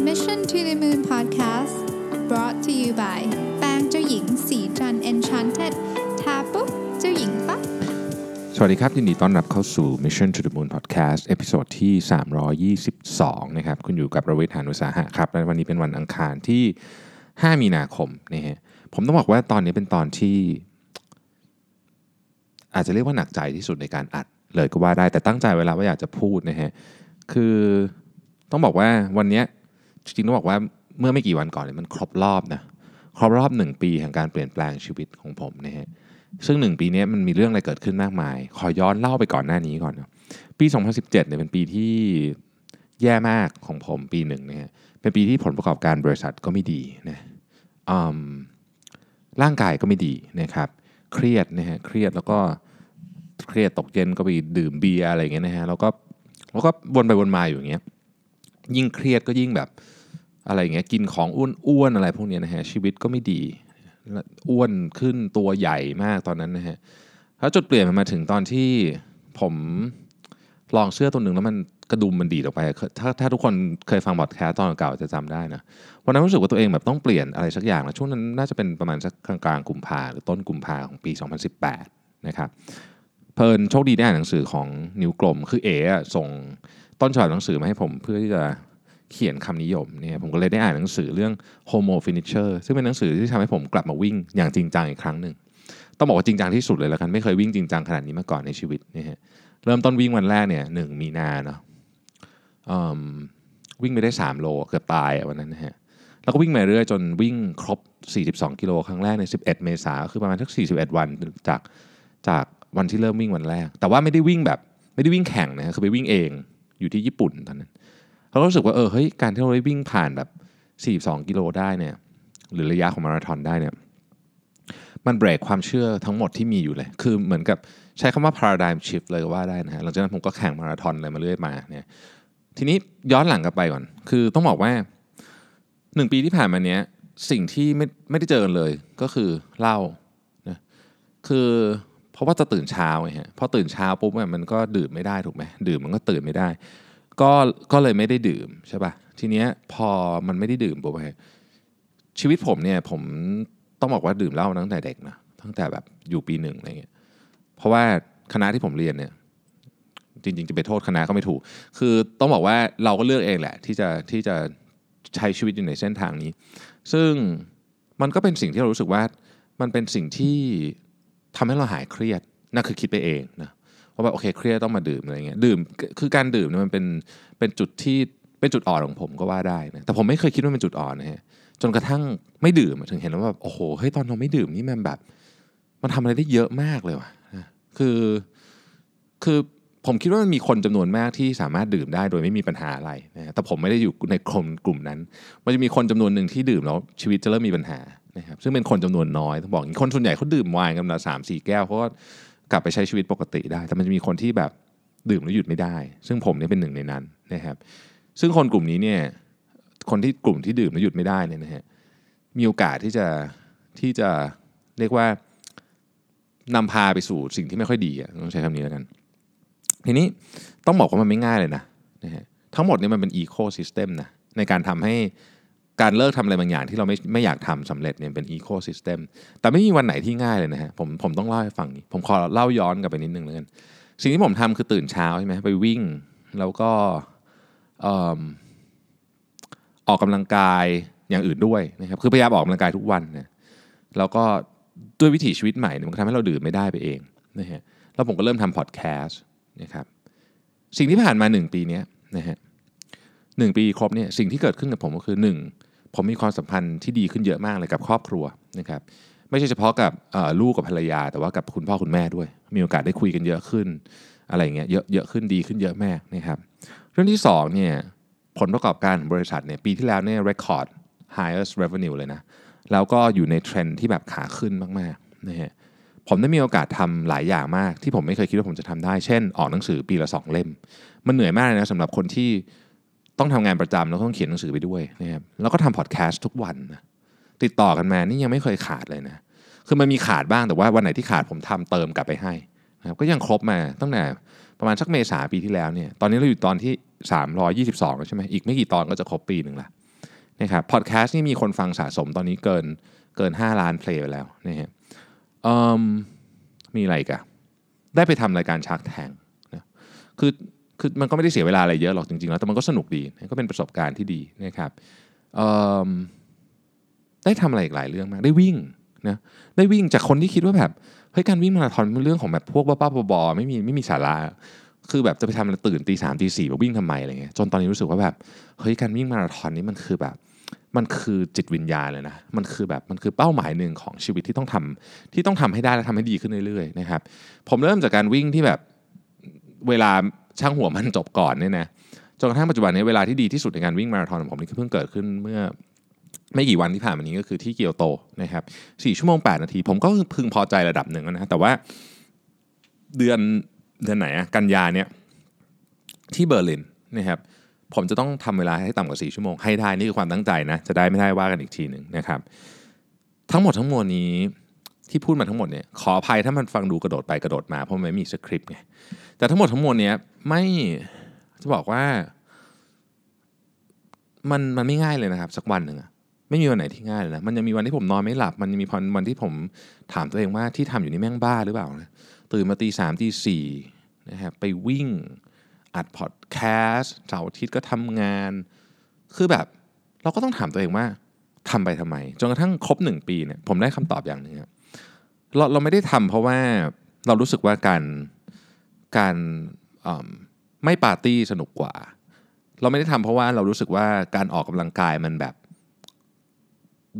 Mission to the Moon Podcast brought to you by แป้งเจ้าหญิงศรีจันทร์ Enchanted ทาปุ๊บเจ้าหญิงปั๊บสวัสดีครับยินดีต้อนรับเข้าสู่ Mission to the Moon Podcast episode ที่ 322 นะครับ คุณอยู่กับรวิศ หาญอุตสาหะครับ และวันนี้เป็นวันอังคารที่ 5 มีนาคมนะฮะผมต้องบอกว่าตอนนี้เป็นตอนที่ อาจจะเรียกว่าหนักใจที่สุดในการอัดเลยก็ว่าได้แต่ตั้งใจไว้แล้วว่าอยากจะพูดนะฮะคือต้องบอกว่าวันเนี้ย จริงต้องบอกว่าเมื่อไม่กี่วันก่อนเนี่ยมันครบรอบนะครบรอบหนึ่งปีแห่งการเปลี่ยนแปลงชีวิตของผมนะฮะซึ่งหนึ่งปีนี้มันมีเรื่องอะไรเกิดขึ้นมากมาย ขอย้อนเล่าไปก่อนหน้านี้ก่อนนะปี 2017เนี่ยเป็นปีที่แย่มากของผมปีหนึ่งนะฮะเป็นปีที่ผลประกอบการบริษัทก็ไม่ดีนะอืมร่างกายก็ไม่ดีนะครับ เครียดนะฮะเครียดแล้วก็เครียดตกเย็นก็ไปดื่มเบียร์อะไรเงี้ยนะฮะแล้วก็แล้วก็วนไปวนมาอยู่อย่างเงี้ย ยิ่งเครียดก็ยิ่งแบบอะไรอย่างเงี้ยกินของอ้วนๆอะไรพวกนี้นะฮะชีวิตก็ไม่ดีอ้วนขึ้นตัวใหญ่มากตอนนั้นนะฮะแล้วจุดเปลี่ยนมันมาถึงตอนที่ผมลองเสื้อตัวหนึ่งแล้วมันกระดุมมันดีดออกไป ถ้าถ้าทุกคนเคยฟังบอดแคสต์ตอนเก่าจะจำได้นะวันนั้นรู้สึกว่าตัวเองแบบต้องเปลี่ยนอะไรสักอย่างนะช่วงนั้นน่าจะเป็นประมาณสักกลางกลางกุมภาหรือต้นกุมภาของปี 2018 นะครับเพลินโชคดีได้อ่านหนังสือของนิวกลมคือเอ๋ส่ง ต้นฉบับหนังสือมาให้ผมเพื่อที่จะเขียนคำนิยมเนี่ยผมก็เลยได้อ่านหนังสือเรื่อง Homo Finisher ซึ่งเป็นหนังสือที่ทำให้ผมกลับมาวิ่งอย่างจริงจังอีกครั้งหนึ่งต้องบอกว่าจริงจังที่สุดเลยแล้วกันไม่เคยวิ่งจริงจังขนาดนี้มาก่อนในชีวิตนะฮะเริ่มต้นวิ่งวันแรกเนี่ยหนึ่งมีนาเนาะวิ่งไปได้ 3 โลเกือบตายวันนั้นนะฮะแล้วก็วิ่งมาเรื่อยจนวิ่งครบ 42 กิโลครั้งแรกใน 11 เมษาคือประมาณทัก 41 วันจากจากวันที่เริ่มวิ่งวันแรก แต่ว่าไม่ได้วิ่งแบบไม่ได้วิ่งแข่งนะคือไปวิ่งเอง อยู่ที่ญี่ปุ่นตอนนั้นเราก็รู้สึกว่าเออเฮ้ยการที่เราได้วิ่งผ่านแบบ 42 กิโลได้เนี่ยหรือระยะของมาราธอนได้เนี่ยมันเบรกความเชื่อทั้งหมดที่มีอยู่เลย คือเหมือนกับใช้คำว่า paradigm shift เลยก็ว่าได้นะฮะหลังจากนั้นผมก็แข่งมาราธอนอะไรมาเรื่อยมาเนี่ยทีนี้ย้อนหลังกลับไปก่อน คือต้องบอกว่าหนึ่งปีที่ผ่านมาเนี้ยสิ่งที่ไม่ไม่ได้เจอเลยก็คือเหล้านะคือ เพราะว่าจะตื่นเช้าไงฮะพอตื่นเช้าปุ๊บเนี่ยมันก็ดื่มไม่ได้ถูกไหมดื่มมันก็ตื่นไม่ได้ ก็ก็เลยไม่ได้ดื่มใช่ป่ะทีเนี้ยพอมันไม่ได้ดื่มปุ๊บไปชีวิตผมเนี่ยผมต้องบอกว่าดื่มเหล้าตั้งแต่เด็กนะตั้งแต่แบบอยู่ปีหนึ่งอะไรเงี้ยเพราะว่าคณะที่ผมเรียนเนี่ยจริงๆ จะไปโทษคณะก็ไม่ถูก คือต้องบอกว่าเราก็เลือกเองแหละ ที่จะที่จะใช้ชีวิตอยู่ในเส้นทางนี้ ซึ่งมันก็เป็นสิ่งที่เรารู้สึกว่ามันเป็นสิ่งที่ ทำให้เราหายเครียดนั่นคือคิดไปเองนะว่าแบบโอเคเครียดต้องมาดื่มอะไรเงี้ยดื่มคือการดื่มเนี่ยมันเป็นเป็นจุดที่เป็นจุดอ่อนของผมก็ว่าได้นะแต่ผมไม่เคยคิดว่าเป็นจุดอ่อนนะฮะจนกระทั่งไม่ดื่มถึงเห็นว่าแบบโอ้โหเฮ้ยตอนเราไม่ดื่มนี่มันแบบ มันทำอะไรได้เยอะมากเลยว่ะนะคือคือผมคิดว่ามันมีคนจำนวนมากที่สามารถดื่มได้โดยไม่มีปัญหาอะไรนะแต่ผมไม่ได้อยู่ในกลุ่มกลุ่มนั้น มันจะมีคนจำนวนหนึ่งที่ดื่มแล้วชีวิตจะเริ่มมีปัญหา นะครับซึ่งเป็นคนจำนวนน้อยต้องบอกอีกคนส่วนใหญ่เขาดื่มไวน์กันละสามสี่แก้วเขาก็กลับไปใช้ชีวิตปกติได้ แต่มันจะมีคนที่แบบดื่มแล้วหยุดไม่ได้ ซึ่งผมเนี่ยเป็นหนึ่งในนั้นนะครับซึ่งคนกลุ่มนี้เนี่ยคนที่กลุ่มที่ดื่มแล้วหยุดไม่ได้เนี่ยนะฮะมีโอกาสที่จะที่จะเรียกว่านำพาไปสู่สิ่งที่ไม่ค่อยดีอะต้องใช้คำนี้แล้วกัน ทีนี้ต้องบอกว่ามันไม่ง่ายเลยนะนะฮะทั้งหมดเนี่ยมันเป็น ecosystem นะในการทำให้ การเลิกทำอะไรบางอย่างที่เราไม่ไม่อยากทำสำเร็จเนี่ยเป็น ecosystem แต่ไม่มีวันไหนที่ง่ายเลยนะฮะผมผมต้องเล่าให้ฟังนี้ผมขอเล่าย้อนกลับไปนิดนึงแล้วกันสิ่งที่ผมทำคือตื่นเช้าใช่ไหมไปวิ่ง แล้วก็ออกกำลังกายอย่างอื่นด้วยนะครับคือพยายามออกกำลังกายทุกวันนะแล้วก็ด้วยวิถีชีวิตใหม่เนี่ยมันทำให้เราดื่มไม่ได้ไปเองนะฮะแล้วผมก็เริ่มทำพอดแคสต์นะครับสิ่งที่ผ่านมาหนึ่งปีนี้นะฮะหนึ่งปีครบเนี่ยสิ่งที่เกิดขึ้นกับผมก็คือหนึ่ง ผมมีความสัมพันธ์ที่ดีขึ้นเยอะมากเลยกับครอบครัวนะครับไม่ใช่เฉพาะกับลูกกับภรรยา แต่ว่ากับคุณพ่อคุณแม่ด้วย มีโอกาสได้คุยกันเยอะขึ้น อะไรเงี้ยเยอะเยอะขึ้นดีขึ้นเยอะแมากนะครับเรื่องที่2เนี่ยผลประกอบการของบริษัทเนี่ยปีที่แล้วเนี่ย record highest revenue เลยนะแล้วก็อยู่ในเทรนที่แบบขาขึ้นมากๆนะฮะผมได้มีโอกาสทำหลายอย่างมาก ที่ผมไม่เคยคิดว่าผมจะทำได้ เช่น ออกหนังสือปีละ 2 เล่ม มันเหนื่อยมากเลยนะสำหรับคนที่ ต้องทำงานประจำแล้วต้องเขียนหนังสือไปด้วยนะครับแล้วก็ทำพอดแคสต์ทุกวันนะติดต่อกันมานี่ยังไม่เคยขาดเลยนะคือมันมีขาดบ้างแต่ว่าวันไหนที่ขาดผมทำเติมกลับไปให้นะครับก็ยังครบมาตั้งแต่ประมาณสักเมษาปีที่แล้วเนี่ยตอนนี้เราอยู่ตอนที่ 322แล้วใช่ไหมอีกไม่กี่ตอนก็จะครบปีหนึ่งละนะครับพอดแคสต์นี่มีคนฟังสะสมตอนนี้เกินเกิน 5 ล้านเพลงไปแล้วนะฮะมีอะไรกันได้ไปทำรายการชักแทงนะคือ คือมันก็ไม่ได้เสียเวลาอะไรเยอะหรอกจริงๆแล้วแต่มันก็สนุกดีก็เป็นประสบการณ์ที่ดีนะครับได้ทำอะไรอีกหลายเรื่องมากได้วิ่งนะได้วิ่งจากคนที่คิดว่าแบบเฮ้ยการวิ่งมาราธอนเป็นเรื่องของแบบพวกบ้าๆบอๆไม่มีไม่มีสาระคือแบบจะไปทำอะไรตื่นตีสามตีสี่มาวิ่งทำไมอะไรเงี้ยจนตอนนี้รู้สึกว่าแบบเฮ้ยการวิ่งมาราธอนนี่มันคือแบบ มันคือจิตวิญญาณเลยนะมันคือแบบมันคือเป้าหมายหนึ่งของชีวิตที่ต้องทำที่ต้องทำให้ได้และทำให้ดีขึ้นเรื่อยๆนะครับผมเริ่มจากการวิ่งที่แบบเวลา ช่างหัวมันจบก่อนเนี่ยนะจนกระทั่งปัจจุบันนี้เวลาที่ดีที่สุดในการวิ่งมาราธอนของผมนี่เพิ่งเกิดขึ้นเมื่อไม่กี่วันที่ผ่านมานี้ก็คือที่เกียวโตนะครับ4ชั่วโมง 8 นาที ผมก็พึงพอใจระดับหนึ่งนะแต่ว่าเดือนเดือนไหนอะกันยาเนี่ยที่เบอร์ลินนะครับผมจะต้องทำเวลาให้ต่ำกว่า 4 ชั่วโมงให้ได้นี่คือความตั้งใจนะจะได้ไม่ได้ว่ากันอีกทีหนึ่งนะครับ ทั้งหมดทั้งมวลนี้ ที่พูดมาทั้งหมดเนี่ยขออภัยถ้ามันฟังดูกระโดดไปกระโดดมาเพราะมันไม่มีสคริปต์ไงแต่ทั้งหมดทั้งมวลเนี้ยไม่จะบอกว่า มันมันไม่ง่ายเลยนะครับ สักวันหนึ่งอะไม่มีวันไหนที่ง่ายเลยนะมันยังมีวันที่ผมนอนไม่หลับ มันยังมีวันที่ผมถามตัวเองว่าที่ทำอยู่นี่แม่งบ้าหรือเปล่านะตื่นมาตีสามตีสี่นะครับไปวิ่งอัดพอดแคสต์เสาร์อาทิตย์ก็ทำงาน คือแบบ เราก็ต้องถามตัวเองว่าทำไปทำไม จนกระทั่งครบหนึ่งปีเนี่ยผมได้คำตอบอย่างหนึ่งครับ เราเราไม่ได้ทำเพราะว่าเรารู้สึกว่าการการไม่ปาร์ตี้สนุกกว่า เราไม่ได้ทำเพราะว่าเรารู้สึกว่าการออกกำลังกายมันแบบ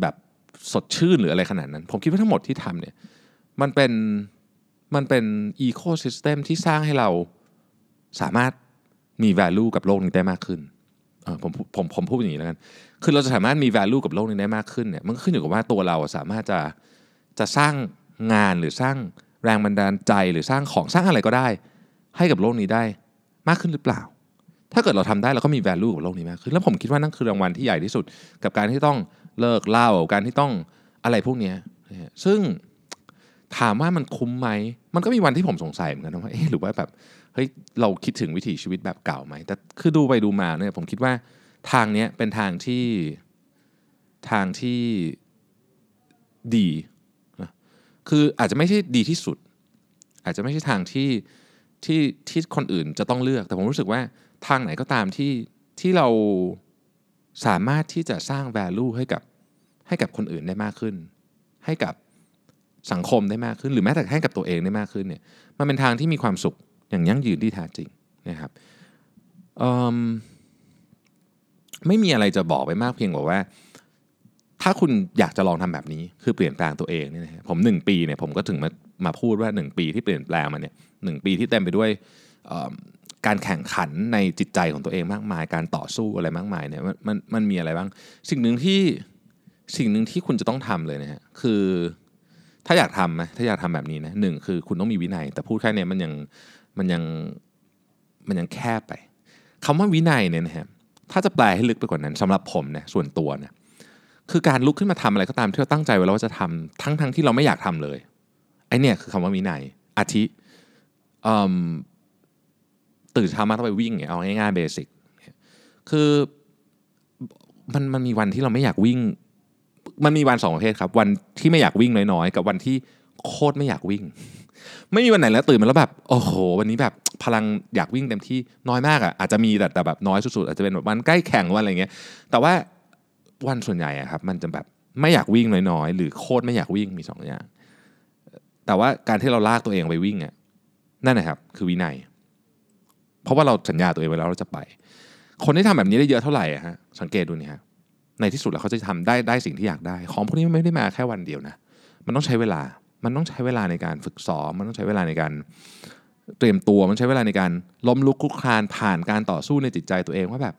แบบสดชื่นหรืออะไรขนาดนั้น ผมคิดว่าทั้งหมดที่ทำเนี่ยมันเป็นมันเป็นอีโคซิสเต็มที่สร้างให้เราสามารถมี value กับโลกนี้ได้มากขึ้นผมผมผมพูดอย่างนี้แล้วกัน คือเราจะสามารถมี value กับโลกนี้ได้มากขึ้นเนี่ย มันก็ขึ้นอยู่กับว่าตัวเราสามารถจะจะสร้าง งานหรือสร้างแรงบันดาลใจหรือสร้างของสร้างอะไรก็ได้ ให้กับโลกนี้ได้มากขึ้นหรือเปล่า ถ้าเกิดเราทำได้เราก็มี value กับโลกนี้มากขึ้นแล้วผมคิดว่านั่นคือรางวัลที่ใหญ่ที่สุด กับการที่ต้องเลิกเล่าการที่ต้องอะไรพวกนี้ซึ่งถามว่ามันคุ้มไหม มันก็มีวันที่ผมสงสัยเหมือนกันว่าเอ๊ะหรือว่าแบบเฮ้ยเราคิดถึงวิถีชีวิตแบบเก่าไหมแต่คือดูไปดูมาเนี่ยผมคิดว่าทางเนี้ยเป็นทางที่ทางที่ดี คืออาจจะไม่ใช่ดีที่สุด อาจจะไม่ใช่ทางที่ที่ที่คนอื่นจะต้องเลือก แต่ผมรู้สึกว่าทางไหนก็ตามที่ที่เราสามารถที่จะสร้าง value ให้กับให้กับคนอื่นได้มากขึ้น ให้กับสังคมได้มากขึ้น หรือแม้แต่ให้กับตัวเองได้มากขึ้นเนี่ยมันเป็นทางที่มีความสุขอย่างยั่งยืนที่แท้จริงนะครับอืมไม่มีอะไรจะบอกไปมากเพียงกว่าว่า ถ้าคุณอยากจะลองทำแบบนี้คือเปลี่ยนแปลงตัวเองเนี่ยนะผมหนึ่งปีเนี่ยผมก็ถึงมามาพูดว่าหนึ่งปีที่เปลี่ยนแปลงมาเนี่ยหนึ่งปีที่เต็มไปด้วยการแข่งขันในจิตใจของตัวเองมากมาย การต่อสู้อะไรมากมายเนี่ยมันมันมันมีอะไรบ้าง สิ่งหนึ่งที่สิ่งหนึ่งที่คุณจะต้องทำเลยนะฮะคือถ้าอยากทำนะถ้าอยากทำแบบนี้นะหนึ่งคือคุณต้องมีวินัย แต่พูดแค่นี้มันยังมันยังมันยังแคบไปคำว่าวินัยเนี่ยนะฮะถ้าจะแปลให้ลึกไปกว่านั้นสำหรับผมเนี่ยส่วนตัวเนี่ย คือการลุกขึ้นมาทำอะไรก็ตามที่เราตั้งใจไว้แล้วว่าจะทำทั้งทั้งที่เราไม่อยากทำเลยไอเนี่ยคือคำว่าวินัยอาทิตื่นเช้ามาต้องไปวิ่งเนี่ยเอาง่ายๆเบสิกคือมันมันมีวันที่เราไม่อยากวิ่ง มันมีวันสองประเภทครับ วันที่ไม่อยากวิ่งน้อยๆ กับวันที่โคตรไม่อยากวิ่ง ไม่มีวันไหนแล้วตื่นมาแล้วแบบโอ้โห วันนี้แบบพลังอยากวิ่งเต็มที่น้อยมากอะอาจจะมีแต่แต่แบบน้อยสุดๆอาจจะเป็นแบบวันใกล้แข่งวันอะไรเงี้ยแต่ว่า วันส่วนใหญ่อะครับมันจะแบบไม่อยากวิ่งน้อยๆ หรือโคตรไม่อยากวิ่งมีสองอย่าง แต่ว่าการที่เราลากตัวเองไปวิ่งอะนั่นนะครับคือวินัย เพราะว่าเราสัญญาตัวเองไว้แล้วเราจะไป คนที่ทำแบบนี้ได้เยอะเท่าไหร่ฮะสังเกตดูนี่ฮะในที่สุดแล้วเขาจะทำได้ได้สิ่งที่อยากได้ ของพวกนี้ไม่ได้มาแค่วันเดียวนะมันต้องใช้เวลา มันต้องใช้เวลาในการฝึกซ้อม มันต้องใช้เวลาในการเตรียมตัว มันใช้เวลาในการล้มลุกคลุกคลานผ่านการต่อสู้ในจิตใจตัวเองว่าแบบ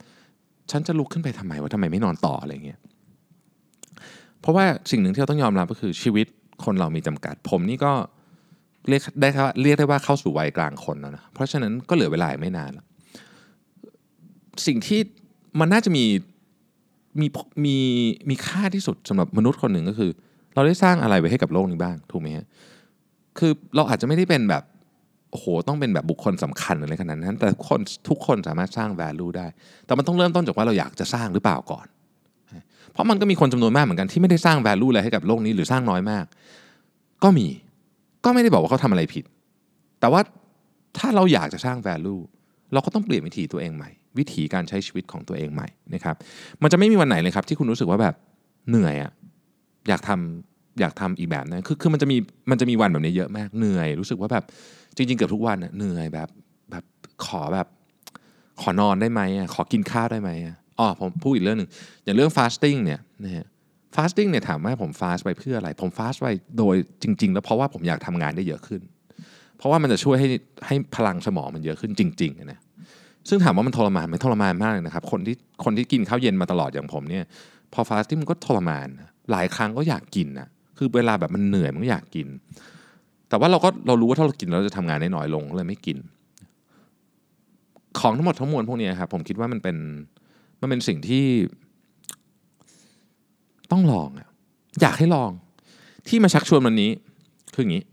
ฉันจะลุกขึ้นไปทำไมวะทำไมไม่นอนต่ออะไรเงี้ยเพราะว่าสิ่งหนึ่งที่เราต้องยอมรับก็คือชีวิตคนเรามีจำกัด ผมนี่ก็เรียกได้ครับเรียกได้ว่าเข้าสู่วัยกลางคนแล้วนะเพราะฉะนั้นก็เหลือเวลาไม่นานแล้วสิ่งที่มันน่าจะมีมีมีมีค่าที่สุดสำหรับมนุษย์คนหนึ่งก็คือ เราได้สร้างอะไรไว้ให้กับโลกนี้บ้างถูกไหมฮะคือเราอาจจะไม่ได้เป็นแบบ โอ้โหต้องเป็นแบบบุคคลสำคัญอะไรขนาดนั้น แต่คนทุกคนสามารถสร้าง value ได้ แต่มันต้องเริ่มต้นจากว่าเราอยากจะสร้างหรือเปล่าก่อน เพราะมันก็มีคนจำนวนมากเหมือนกันที่ไม่ได้สร้าง value อะไรให้กับโลกนี้หรือสร้างน้อยมาก ก็มีก็ไม่ได้บอกว่าเขาทำอะไรผิด แต่ว่าถ้าเราอยากจะสร้าง value เราก็ต้องเปลี่ยนวิถีตัวเองใหม่ วิถีการใช้ชีวิตของตัวเองใหม่นะครับ มันจะไม่มีวันไหนเลยครับที่คุณรู้สึกว่าแบบเหนื่อยอะอยากทำ อยากทำอีกแบบนั้นคือคือมันจะมีมันจะมีวันแบบนี้เยอะมากเหนื่อย รู้สึกว่าแบบจริง ๆ เกือบทุกวันเหนื่อยแบบแบบขอแบบ ขอนอนได้ไหมอะขอกินข้าวได้ไหมอ๋อผมพูดอีกเรื่องหนึ่งอย่างเรื่อง fasting เนี่ยนะฮะ fasting เนี่ยถามว่าผม fast ไปเพื่ออะไร ผม fast ไปโดยจริง ๆ แล้วเพราะว่าผมอยากทำงานได้เยอะขึ้น เพราะว่ามันจะช่วยให้ให้พลังสมองมันเยอะขึ้นจริงๆนะซึ่งถามว่ามันทรมานไหมทรมานมากเลยนะครับ คนที่คนที่กินข้าวเย็นมาตลอดอย่างผมเนี่ยพอ fasting มันก็ทรมาน หลายครั้งก็อยากกินนะ คือเวลาแบบมันเหนื่อยมันก็อยากกิน แต่ว่าเราก็เรารู้ว่าถ้าเรากินเราจะทำงานได้น้อยลงเลยไม่กิน ของทั้งหมดทั้งมวลพวกนี้ครับผมคิดว่ามันเป็นมันเป็นสิ่งที่ ต้องลองอะอยากให้ลอง ที่มาชักชวนวันนี้คืออย่างนี้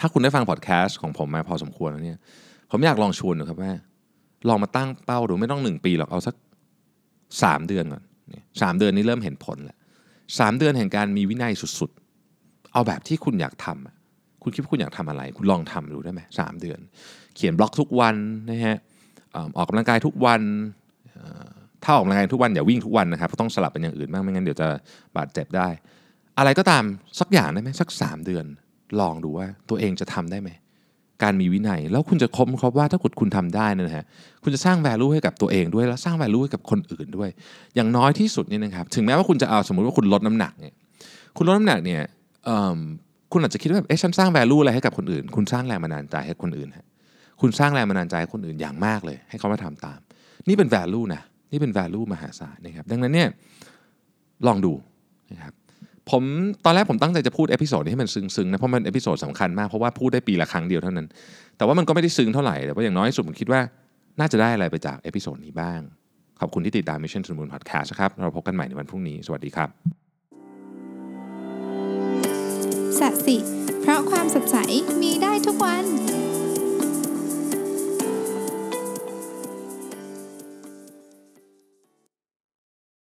ถ้าคุณได้ฟังพอดแคสต์ของผมมาพอสมควรแล้วเนี่ย ผมอยากลองชวนนะครับว่าลองมาตั้งเป้าดูไม่ต้องหนึ่งปีหรอกเอาสักสามเดือนก่อนสามเดือนนี้เริ่มเห็นผลแล้ว สามเดือนแห่งการมีวินัยสุดๆ เอาแบบที่คุณอยากทำคุณคิดว่าคุณอยากทำอะไร คุณลองทำดูได้ไหมสามเดือน เขียนบล็อกทุกวันนะฮะออกกำลังกายทุกวันเอ่อถ้าออกกำลังกายทุกวันอย่าวิ่งทุกวันนะครับต้องสลับเป็นอย่างอื่นบ้างไม่งั้นเดี๋ยวจะบาดเจ็บได้ อะไรก็ตามสักอย่างได้ไหมสักสามเดือน ลองดูว่าตัวเองจะทำได้ไหม การมีวินัย แล้วคุณจะค้นพบว่าถ้าคุณคุณทำได้นะฮะคุณจะสร้าง value ให้กับตัวเองด้วย แล้วสร้าง value ให้กับคนอื่นด้วย อย่างน้อยที่สุดเนี่ยนะครับถึงแม้ว่าคุณจะเอาสมมุติว่าคุณลดน้ำหนักเนี่ยคุณลดน้ำหนักเนี่ยคุณอาจจะคิดว่าเอ๊ะฉันสร้าง value อะไรให้กับคนอื่น คุณสร้างแรงบันดาลใจให้คนอื่นฮะคุณสร้างแรงบันดาลใจให้คนอื่นอย่างมากเลย ให้เขามาทำตาม นี่เป็น value นะนี่เป็น value มหาศาลนะครับดังนั้นเนี่ยลองดูนะครับ ผมตอนแรกผมตั้งใจจะพูด episode นี้ให้มันซึ้งๆนะเพราะมัน episode สำคัญมากเพราะว่าพูดได้ปีละครั้งเดียวเท่านั้น แต่ว่ามันก็ไม่ได้ซึ้งเท่าไหร่แต่ว่าอย่างน้อยสุดผมคิดว่าน่าจะได้อะไรไปจาก episode นี้บ้าง ขอบคุณที่ติดตาม Mission to the Moon Podcast นะครับเราพบกันใหม่ในวันพรุ่งนี้สวัสดีครับสัสิเพราะความสดใสมีได้ทุกวัน